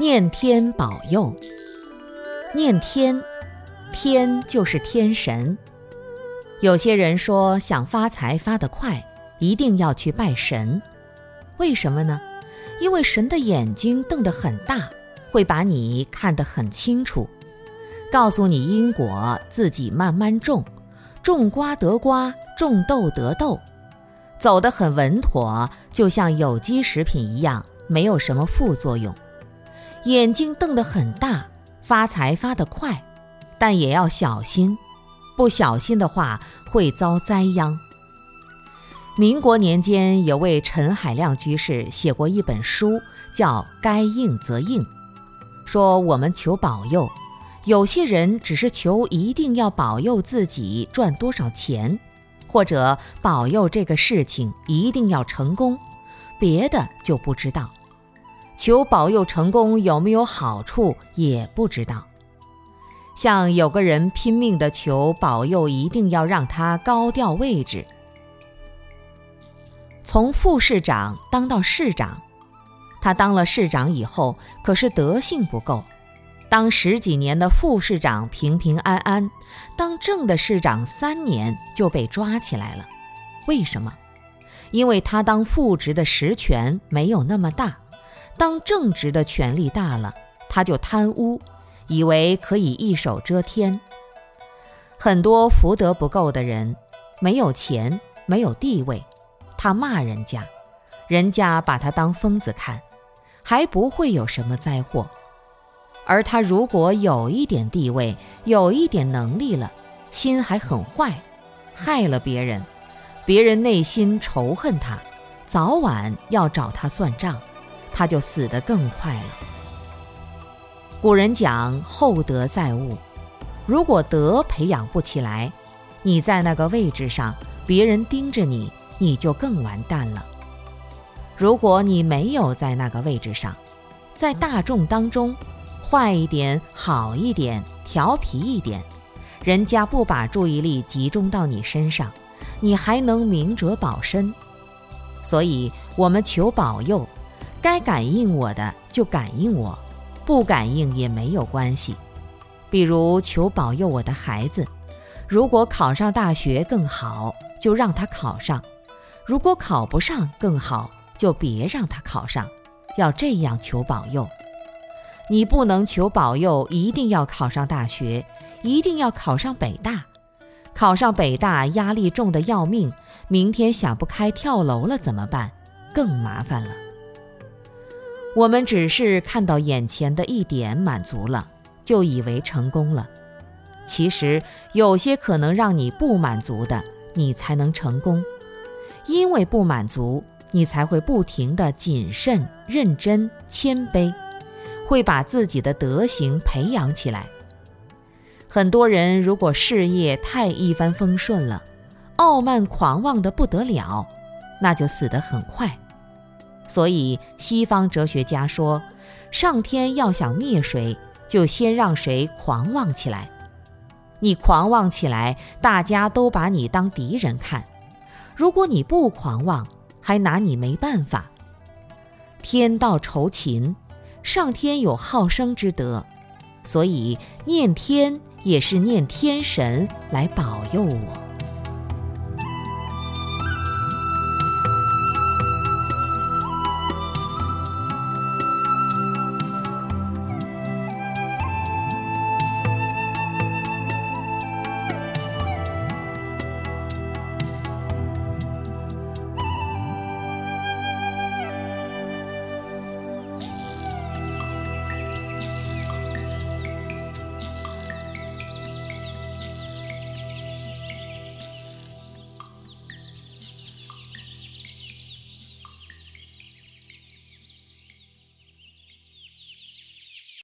念天保佑，念天，天就是天神。有些人说想发财发得快，一定要去拜神，为什么呢？因为神的眼睛瞪得很大，会把你看得很清楚，告诉你因果，自己慢慢种，种瓜得瓜，种豆得豆，走得很稳妥，就像有机食品一样，没有什么副作用。眼睛瞪得很大，发财发得快，但也要小心，不小心的话会遭灾殃。民国年间，有位陈海亮居士写过一本书，叫《该应则应》，说我们求保佑，有些人只是求一定要保佑自己赚多少钱，或者保佑这个事情一定要成功，别的就不知道。求保佑成功有没有好处也不知道，像有个人拼命的求保佑，一定要让他高调位置，从副市长当到市长，他当了市长以后，可是德性不够，当十几年的副市长平平安安，当正的市长三年就被抓起来了，为什么？因为他当副职的实权没有那么大。当正直的权力大了，他就贪污，以为可以一手遮天。很多福德不够的人，没有钱，没有地位，他骂人家，人家把他当疯子看，还不会有什么灾祸。而他如果有一点地位，有一点能力了，心还很坏，害了别人，别人内心仇恨他，早晚要找他算账。他就死得更快了。古人讲厚德载物，如果德培养不起来，你在那个位置上，别人盯着你，你就更完蛋了。如果你没有在那个位置上，在大众当中，坏一点、好一点、调皮一点，人家不把注意力集中到你身上，你还能明哲保身。所以，我们求保佑。该感应我的就感应我，不感应也没有关系。比如求保佑我的孩子，如果考上大学更好，就让他考上；如果考不上更好，就别让他考上。要这样求保佑。你不能求保佑一定要考上大学，一定要考上北大。考上北大压力重的要命，明天想不开跳楼了怎么办？更麻烦了。我们只是看到眼前的一点满足了，就以为成功了。其实有些可能让你不满足的，你才能成功。因为不满足，你才会不停的谨慎、认真、谦卑，会把自己的德行培养起来。很多人如果事业太一帆风顺了，傲慢狂妄的不得了，那就死得很快。所以，西方哲学家说，上天要想灭谁，就先让谁狂妄起来。你狂妄起来，大家都把你当敌人看；如果你不狂妄，还拿你没办法。天道酬勤，上天有好生之德，所以念天也是念天神来保佑我。